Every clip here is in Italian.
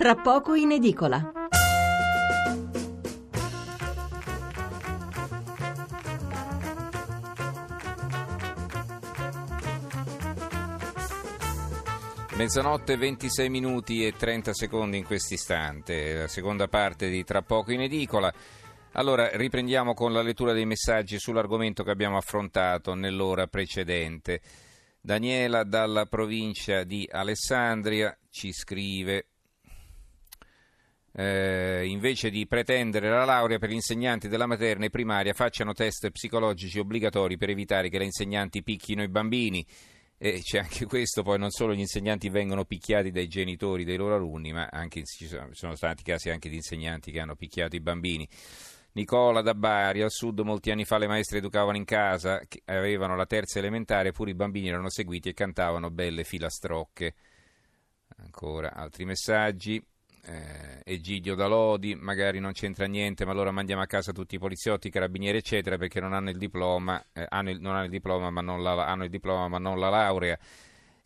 tra poco in edicola. Mezzanotte 26 minuti e 30 secondi in quest'istante, la seconda parte di Tra poco in edicola. Allora, riprendiamo con la lettura dei messaggi sull'argomento che abbiamo affrontato nell'ora precedente. Daniela dalla provincia di Alessandria ci scrive eh, invece di pretendere la laurea per gli insegnanti della materna e primaria facciano test psicologici obbligatori per evitare che le insegnanti picchino i bambini. E c'è anche questo, poi non solo gli insegnanti vengono picchiati dai genitori dei loro alunni, ma anche, ci sono stati casi anche di insegnanti che hanno picchiato i bambini. Nicola da Bari, al sud molti anni fa le maestre educavano in casa, avevano la terza elementare, pure i bambini erano seguiti e cantavano belle filastrocche. Ancora altri messaggi eh, Egidio da Lodi, magari non c'entra niente, ma allora mandiamo a casa tutti i poliziotti, i carabinieri, eccetera, perché non hanno il diploma, eh, hanno il, non hanno il diploma, ma non la, hanno il diploma, ma non la laurea.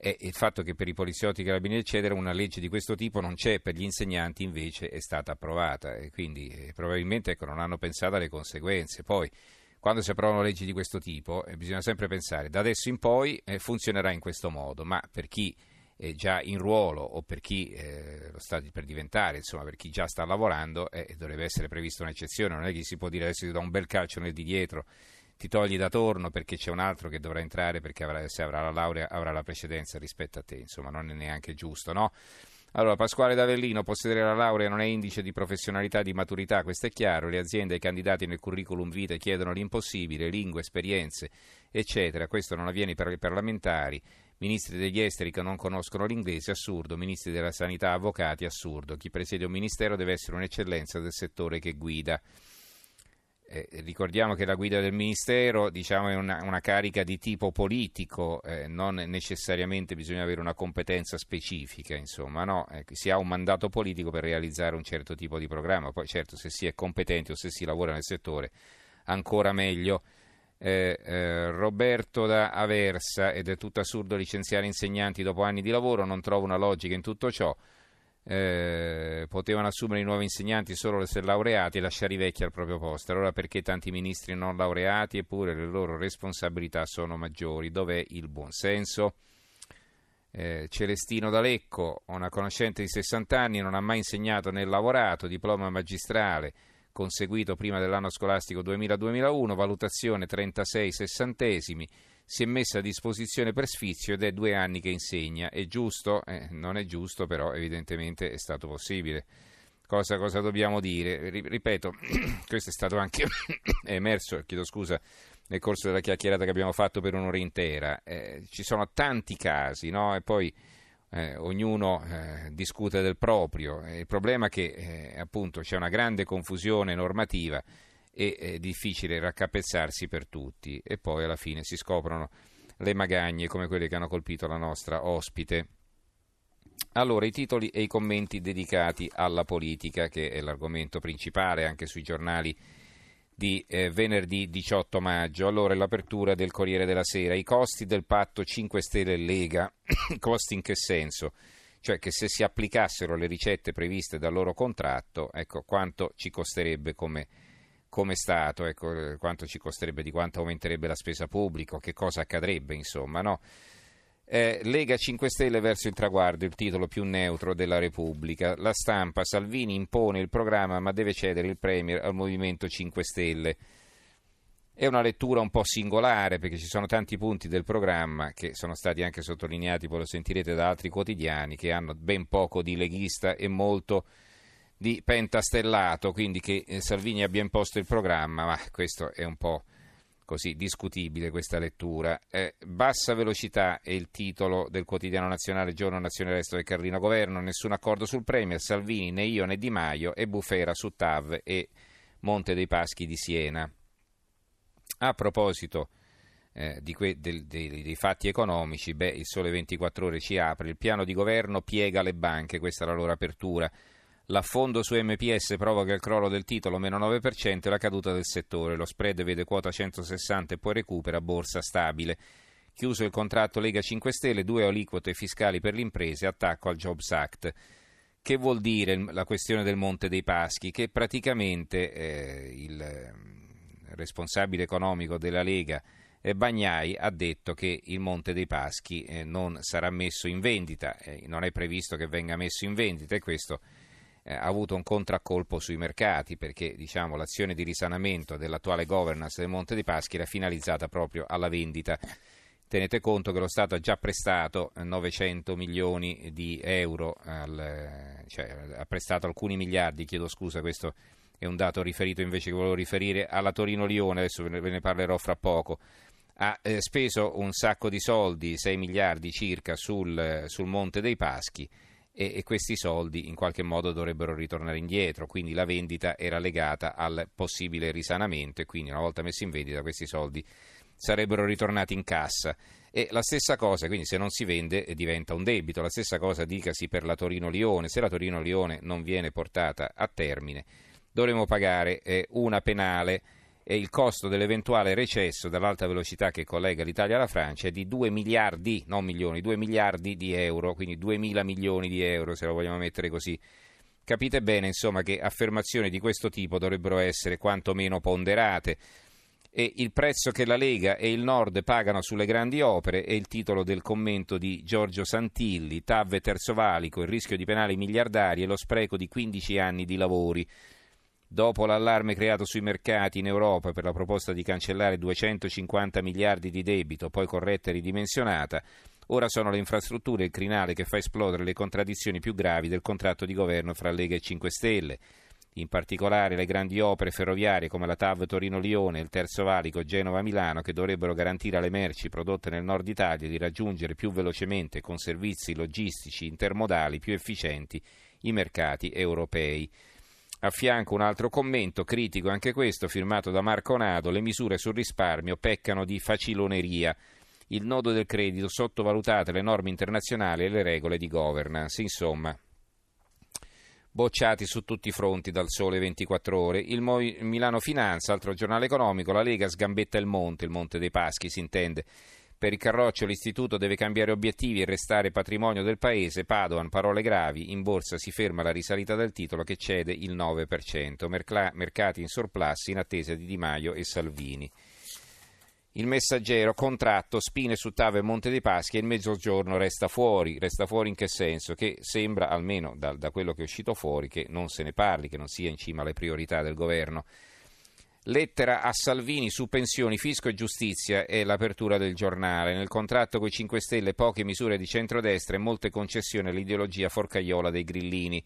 E il fatto che per i poliziotti, i carabinieri, eccetera, una legge di questo tipo non c'è, per gli insegnanti invece è stata approvata e quindi eh, probabilmente ecco, non hanno pensato alle conseguenze. Poi, quando si approvano leggi di questo tipo, eh, bisogna sempre pensare, da adesso in poi eh, funzionerà in questo modo, ma per chi eh, già in ruolo o per chi eh, lo sta per diventare, insomma per chi già sta lavorando, eh, dovrebbe essere prevista un'eccezione, non è che si può dire adesso ti do un bel calcio nel di dietro, ti togli da torno perché c'è un altro che dovrà entrare perché avrà, se avrà la laurea avrà la precedenza rispetto a te, insomma non è neanche giusto, no? Allora, Pasquale d'Avellino, possedere la laurea non è indice di professionalità, di maturità, questo è chiaro. Le aziende e i candidati nel curriculum vitae chiedono l'impossibile, lingue, esperienze, eccetera. Questo non avviene per i parlamentari. Ministri degli esteri che non conoscono l'inglese, assurdo. Ministri della sanità, avvocati, assurdo. Chi presiede un ministero deve essere un'eccellenza del settore che guida. Eh, ricordiamo che la guida del Ministero diciamo, è una, una, carica di tipo politico, eh, non necessariamente bisogna avere una competenza specifica, insomma, no? eh, si ha un mandato politico per realizzare un certo tipo di programma, poi certo se si è competenti o se si lavora nel settore ancora meglio. Eh, eh, Roberto da Aversa, ed è tutto assurdo licenziare insegnanti dopo anni di lavoro, non trovo una logica in tutto ciò eh, potevano assumere i nuovi insegnanti solo se laureati e lasciare i vecchi al proprio posto. Allora perché tanti ministri non laureati eppure le loro responsabilità sono maggiori? Dov'è il buonsenso? Eh, Celestino D'Alecco, una conoscente di 60 anni, non ha mai insegnato né lavorato, diploma magistrale conseguito prima dell'anno scolastico 2000-2001, valutazione 36 sessantesimi si è messa a disposizione per sfizio ed è due anni che insegna. È giusto? Eh, non è giusto, però evidentemente è stato possibile. Cosa, cosa dobbiamo dire? Ripeto, questo è stato anche emerso, chiedo scusa, nel corso della chiacchierata che abbiamo fatto per un'ora intera. Eh, ci sono tanti casi, no? E poi eh, ognuno eh, discute del proprio. Il problema è che eh, appunto c'è una grande confusione normativa e è difficile raccapezzarsi per tutti e poi alla fine si scoprono le magagne come quelle che hanno colpito la nostra ospite. Allora, i titoli e i commenti dedicati alla politica, che è l'argomento principale anche sui giornali di eh, venerdì 18 maggio. Allora, l'apertura del Corriere della Sera. I costi del patto 5 Stelle Lega. costi in che senso? Cioè che se si applicassero le ricette previste dal loro contratto, ecco quanto ci costerebbe come come Stato, ecco, quanto ci costerebbe, di quanto aumenterebbe la spesa pubblica, che cosa accadrebbe, insomma, no? Eh, Lega 5 Stelle verso il traguardo, il titolo più neutro della Repubblica. La stampa, Salvini impone il programma ma deve cedere il Premier al Movimento 5 Stelle. È una lettura un po' singolare perché ci sono tanti punti del programma che sono stati anche sottolineati, poi lo sentirete da altri quotidiani, che hanno ben poco di leghista e molto di pentastellato, quindi che eh, Salvini abbia imposto il programma, ma questo è un po' così discutibile questa lettura. Eh, bassa velocità è il titolo del quotidiano nazionale Giorno Nazionale Resto del Carlino Governo, nessun accordo sul Premier, Salvini né io né Di Maio e Bufera su TAV e Monte dei Paschi di Siena. A proposito eh, que- del, dei, dei, fatti economici, beh, il Sole 24 Ore ci apre, il piano di governo piega le banche, questa è la loro apertura. L'affondo su MPS provoca il crollo del titolo meno 9% e la caduta del settore. Lo spread vede quota 160 e poi recupera borsa stabile. Chiuso il contratto Lega 5 Stelle, due aliquote fiscali per le imprese, attacco al Jobs Act. che vuol dire la questione del Monte dei Paschi? Che praticamente eh, il eh, responsabile economico della Lega eh, Bagnai ha detto che il Monte dei Paschi eh, non sarà messo in vendita, eh, non è previsto che venga messo in vendita e questo eh, ha avuto un contraccolpo sui mercati perché diciamo, l'azione di risanamento dell'attuale governance del Monte dei Paschi era finalizzata proprio alla vendita. Tenete conto che lo Stato ha già prestato 900 milioni di euro, al, cioè ha prestato alcuni miliardi, chiedo scusa, questo è un dato riferito invece che volevo riferire alla Torino-Lione, adesso ve ne parlerò fra poco. Ha eh, speso un sacco di soldi, 6 miliardi circa, sul, sul Monte dei Paschi e, e, questi soldi in qualche modo dovrebbero ritornare indietro, quindi la vendita era legata al possibile risanamento e quindi una volta messi in vendita questi soldi sarebbero ritornati in cassa. E la stessa cosa, quindi se non si vende eh, diventa un debito, la stessa cosa dicasi per la Torino-Lione, se la Torino-Lione non viene portata a termine dovremo pagare eh, una penale il costo dell'eventuale recesso dall'alta velocità che collega l'Italia alla Francia è di 2 miliardi, non milioni, 2 miliardi di euro, quindi 2 mila milioni di euro se lo vogliamo mettere così. Capite bene insomma che affermazioni di questo tipo dovrebbero essere quantomeno ponderate e il prezzo che la Lega e il Nord pagano sulle grandi opere è il titolo del commento di Giorgio Santilli, TAV e Terzo Valico, il rischio di penali miliardari e lo spreco di 15 anni di lavori. Dopo l'allarme creato sui mercati in Europa per la proposta di cancellare 250 miliardi di debito, poi corretta e ridimensionata, ora sono le infrastrutture il crinale che fa esplodere le contraddizioni più gravi del contratto di governo fra Lega e 5 Stelle in particolare le grandi opere ferroviarie come la TAV Torino-Lione e il Terzo Valico Genova-Milano che dovrebbero garantire alle merci prodotte nel nord Italia di raggiungere più velocemente con servizi logistici intermodali più efficienti i mercati europei. A fianco un altro commento critico, anche questo firmato da Marco Nado, le misure sul risparmio peccano di faciloneria. Il nodo del credito sottovalutate le norme internazionali e le regole di governance. Insomma, bocciati su tutti i fronti dal sole 24 ore. Il Milano Finanza, altro giornale economico, la Lega sgambetta il monte, il monte dei Paschi si intende. Per il Carroccio l'istituto deve cambiare obiettivi e restare patrimonio del paese. Padoan, parole gravi, in borsa si ferma la risalita del titolo che cede il 9%. Mercla- mercati in surplus in attesa di Di Maio e Salvini. Il messaggero, contratto, spine su Tave e Monte dei Paschi e il mezzogiorno resta fuori. Resta fuori in che senso? Che sembra, almeno da, da quello che è uscito fuori, che non se ne parli, che non sia in cima alle priorità del governo. Lettera a Salvini su pensioni, fisco e giustizia è l'apertura del giornale. Nel contratto con i 5 Stelle poche misure di centrodestra e molte concessioni all'ideologia forcaiola dei grillini.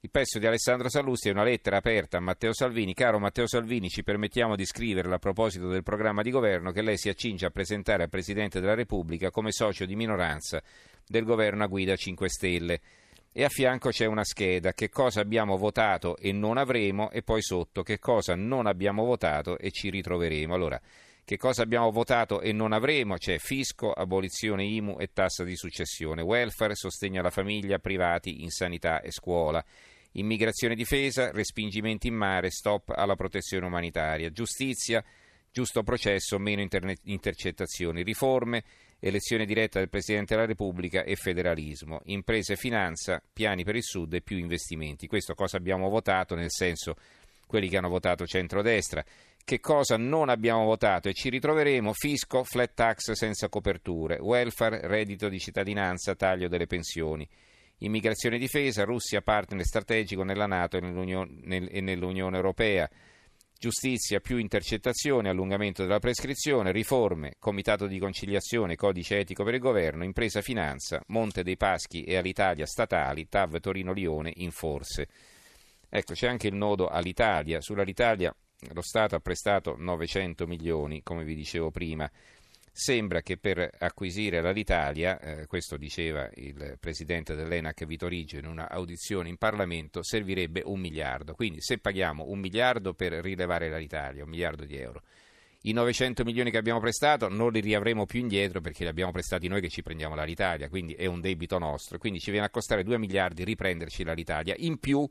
Il pezzo di Alessandro Sallusti è una lettera aperta a Matteo Salvini. Caro Matteo Salvini, ci permettiamo di scriverle a proposito del programma di governo che lei si accinge a presentare al Presidente della Repubblica come socio di minoranza del governo a guida 5 Stelle. E a fianco c'è una scheda, che cosa abbiamo votato e non avremo, e poi sotto che cosa non abbiamo votato e ci ritroveremo. Allora, che cosa abbiamo votato e non avremo? C'è fisco, abolizione IMU e tassa di successione, welfare, sostegno alla famiglia, privati in sanità e scuola. Immigrazione e difesa, respingimenti in mare, stop alla protezione umanitaria, giustizia, giusto processo, meno interne- intercettazioni, riforme, elezione diretta del Presidente della Repubblica e federalismo, imprese e finanza, piani per il Sud e più investimenti. Questo cosa abbiamo votato, nel senso quelli che hanno votato centrodestra. Che cosa non abbiamo votato e ci ritroveremo? Fisco, flat tax senza coperture, welfare, reddito di cittadinanza, taglio delle pensioni. Immigrazione e difesa, Russia partner strategico nella Nato e nell'Unione, nel, e nell'Unione Europea. Giustizia più intercettazioni, allungamento della prescrizione, riforme, comitato di conciliazione, codice etico per il governo, impresa finanza, Monte dei Paschi e all'Italia statali, TAV Torino Lione in forse. Ecco, c'è anche il nodo all'Italia. Sull'Italia lo Stato ha prestato 900 milioni, come vi dicevo prima. Sembra che per acquisire l'Alitalia, eh, questo diceva il presidente dell'ENAC Vitorigio in una audizione in Parlamento, servirebbe un miliardo. Quindi se paghiamo un miliardo per rilevare l'Alitalia, un miliardo di euro, i 900 milioni che abbiamo prestato non li riavremo più indietro perché li abbiamo prestati noi che ci prendiamo l'Alitalia, quindi è un debito nostro. Quindi ci viene a costare 2 miliardi riprenderci l'Alitalia. In più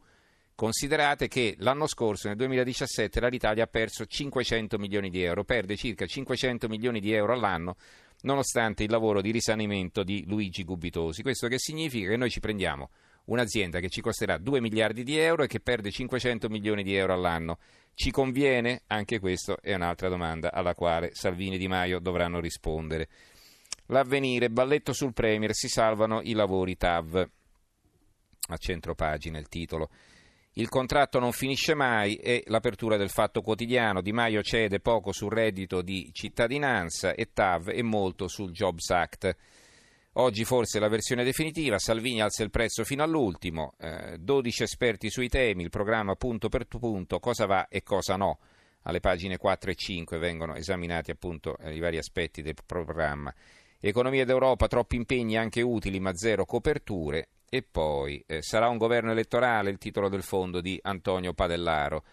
Considerate che l'anno scorso, nel 2017, l'Italia ha perso 500 milioni di euro, perde circa 500 milioni di euro all'anno nonostante il lavoro di risanamento di Luigi Gubitosi. Questo che significa che noi ci prendiamo un'azienda che ci costerà 2 miliardi di euro e che perde 500 milioni di euro all'anno. Ci conviene? Anche questa è un'altra domanda alla quale Salvini e Di Maio dovranno rispondere. L'avvenire, balletto sul Premier, si salvano i lavori TAV. A centro pagina il titolo. Il contratto non finisce mai e l'apertura del fatto quotidiano. Di Maio cede poco sul reddito di cittadinanza e TAV e molto sul Jobs Act. Oggi forse la versione definitiva, Salvini alza il prezzo fino all'ultimo, eh, 12 esperti sui temi, il programma punto per punto, cosa va e cosa no. Alle pagine 4 e 5 vengono esaminati appunto eh, i vari aspetti del programma. Economia d'Europa, troppi impegni anche utili ma zero coperture. E poi eh, sarà un governo elettorale il titolo del fondo di Antonio Padellaro.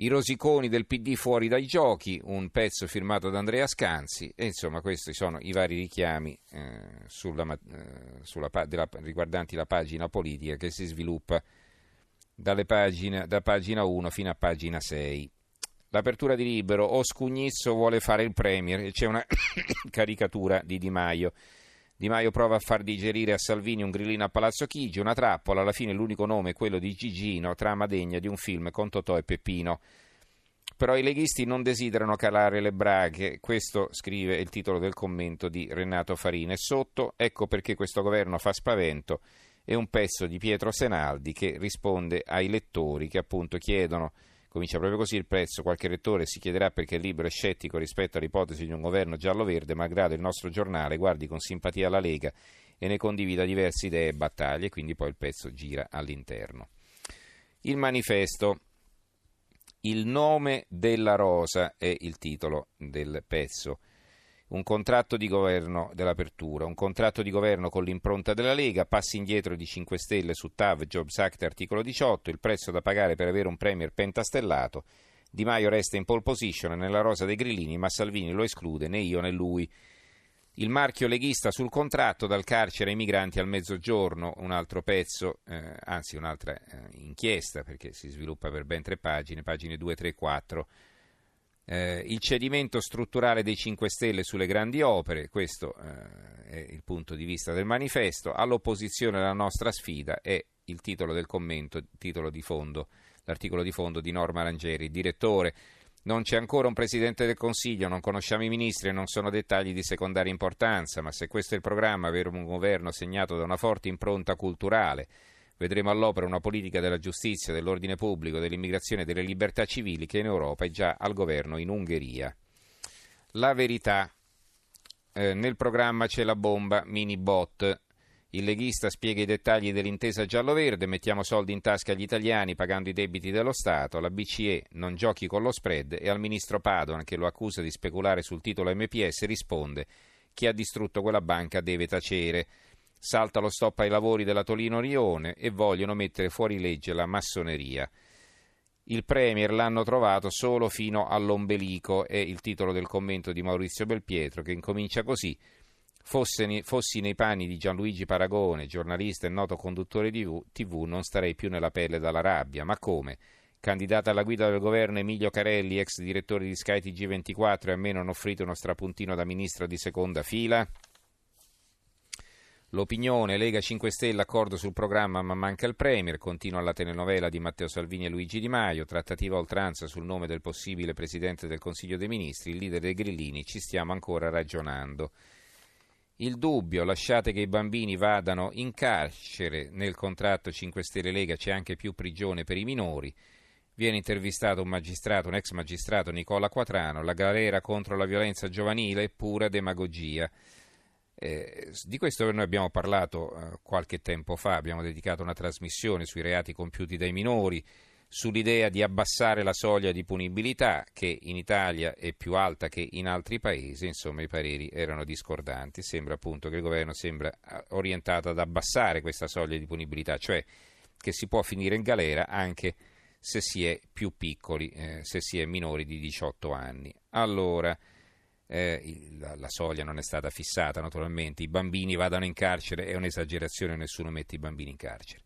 I rosiconi del PD fuori dai giochi, un pezzo firmato da Andrea Scanzi, e insomma questi sono i vari richiami eh, sulla, eh, sulla, della, riguardanti la pagina politica che si sviluppa pagine, da pagina 1 fino a pagina 6. L'apertura di Libero, o Scugnizzo vuole fare il Premier, e c'è una caricatura di Di Maio. Di Maio prova a far digerire a Salvini un grillino a Palazzo Chigi, una trappola, alla fine l'unico nome è quello di Gigino, trama degna di un film con Totò e Peppino. Però i leghisti non desiderano calare le braghe, questo scrive il titolo del commento di Renato Farina. E sotto, ecco perché questo governo fa spavento, è un pezzo di Pietro Senaldi che risponde ai lettori che appunto chiedono Comincia proprio così il prezzo. Qualche lettore si chiederà perché è libero e scettico rispetto all'ipotesi di un governo giallo-verde, malgrado il nostro giornale guardi con simpatia la Lega e ne condivida diverse idee e battaglie, quindi poi il pezzo gira all'interno. Il manifesto. Il nome della rosa è il titolo del pezzo un contratto di governo dell'apertura, un contratto di governo con l'impronta della Lega, passi indietro di 5 Stelle su TAV, Jobs Act, articolo 18, il prezzo da pagare per avere un premier pentastellato. Di Maio resta in pole position nella rosa dei grillini, ma Salvini lo esclude, né io né lui. Il marchio leghista sul contratto dal carcere ai migranti al mezzogiorno, un altro pezzo, eh, anzi un'altra eh, inchiesta perché si sviluppa per ben tre pagine, pagine 2, 3, 4 eh, il cedimento strutturale dei 5 Stelle sulle grandi opere, questo eh, è il punto di vista del manifesto, all'opposizione alla nostra sfida è il titolo del commento, titolo di fondo, l'articolo di fondo di Norma Rangeri, direttore. Non c'è ancora un Presidente del Consiglio, non conosciamo i ministri e non sono dettagli di secondaria importanza, ma se questo è il programma, avere un governo segnato da una forte impronta culturale, Vedremo all'opera una politica della giustizia, dell'ordine pubblico, dell'immigrazione e delle libertà civili che in Europa è già al governo in Ungheria. La verità. Eh, nel programma c'è la bomba mini bot. Il leghista spiega i dettagli dell'intesa giallo-verde, mettiamo soldi in tasca agli italiani pagando i debiti dello Stato, la BCE non giochi con lo spread e al ministro Padoan che lo accusa di speculare sul titolo MPS risponde chi ha distrutto quella banca deve tacere salta lo stop ai lavori della Tolino Rione e vogliono mettere fuori legge la massoneria. Il Premier l'hanno trovato solo fino all'ombelico, è il titolo del commento di Maurizio Belpietro che incomincia così. Fossi nei panni di Gianluigi Paragone, giornalista e noto conduttore di TV, non starei più nella pelle dalla rabbia. Ma come? Candidata alla guida del governo Emilio Carelli, ex direttore di Sky TG24, e a me non offrite uno strapuntino da ministro di seconda fila? L'opinione Lega 5 Stelle, accordo sul programma ma manca il Premier, continua la telenovela di Matteo Salvini e Luigi Di Maio, trattativa oltranza sul nome del possibile Presidente del Consiglio dei Ministri, il leader dei Grillini, ci stiamo ancora ragionando. Il dubbio, lasciate che i bambini vadano in carcere, nel contratto 5 Stelle Lega c'è anche più prigione per i minori. Viene intervistato un magistrato, un ex magistrato Nicola Quatrano, la galera contro la violenza giovanile è pura demagogia. Eh, di questo noi abbiamo parlato eh, qualche tempo fa, abbiamo dedicato una trasmissione sui reati compiuti dai minori, sull'idea di abbassare la soglia di punibilità che in Italia è più alta che in altri paesi, insomma i pareri erano discordanti, sembra appunto che il governo sembra eh, orientato ad abbassare questa soglia di punibilità, cioè che si può finire in galera anche se si è più piccoli, eh, se si è minori di 18 anni. Allora, eh, la, la, soglia non è stata fissata naturalmente, i bambini vadano in carcere, è un'esagerazione, nessuno mette i bambini in carcere.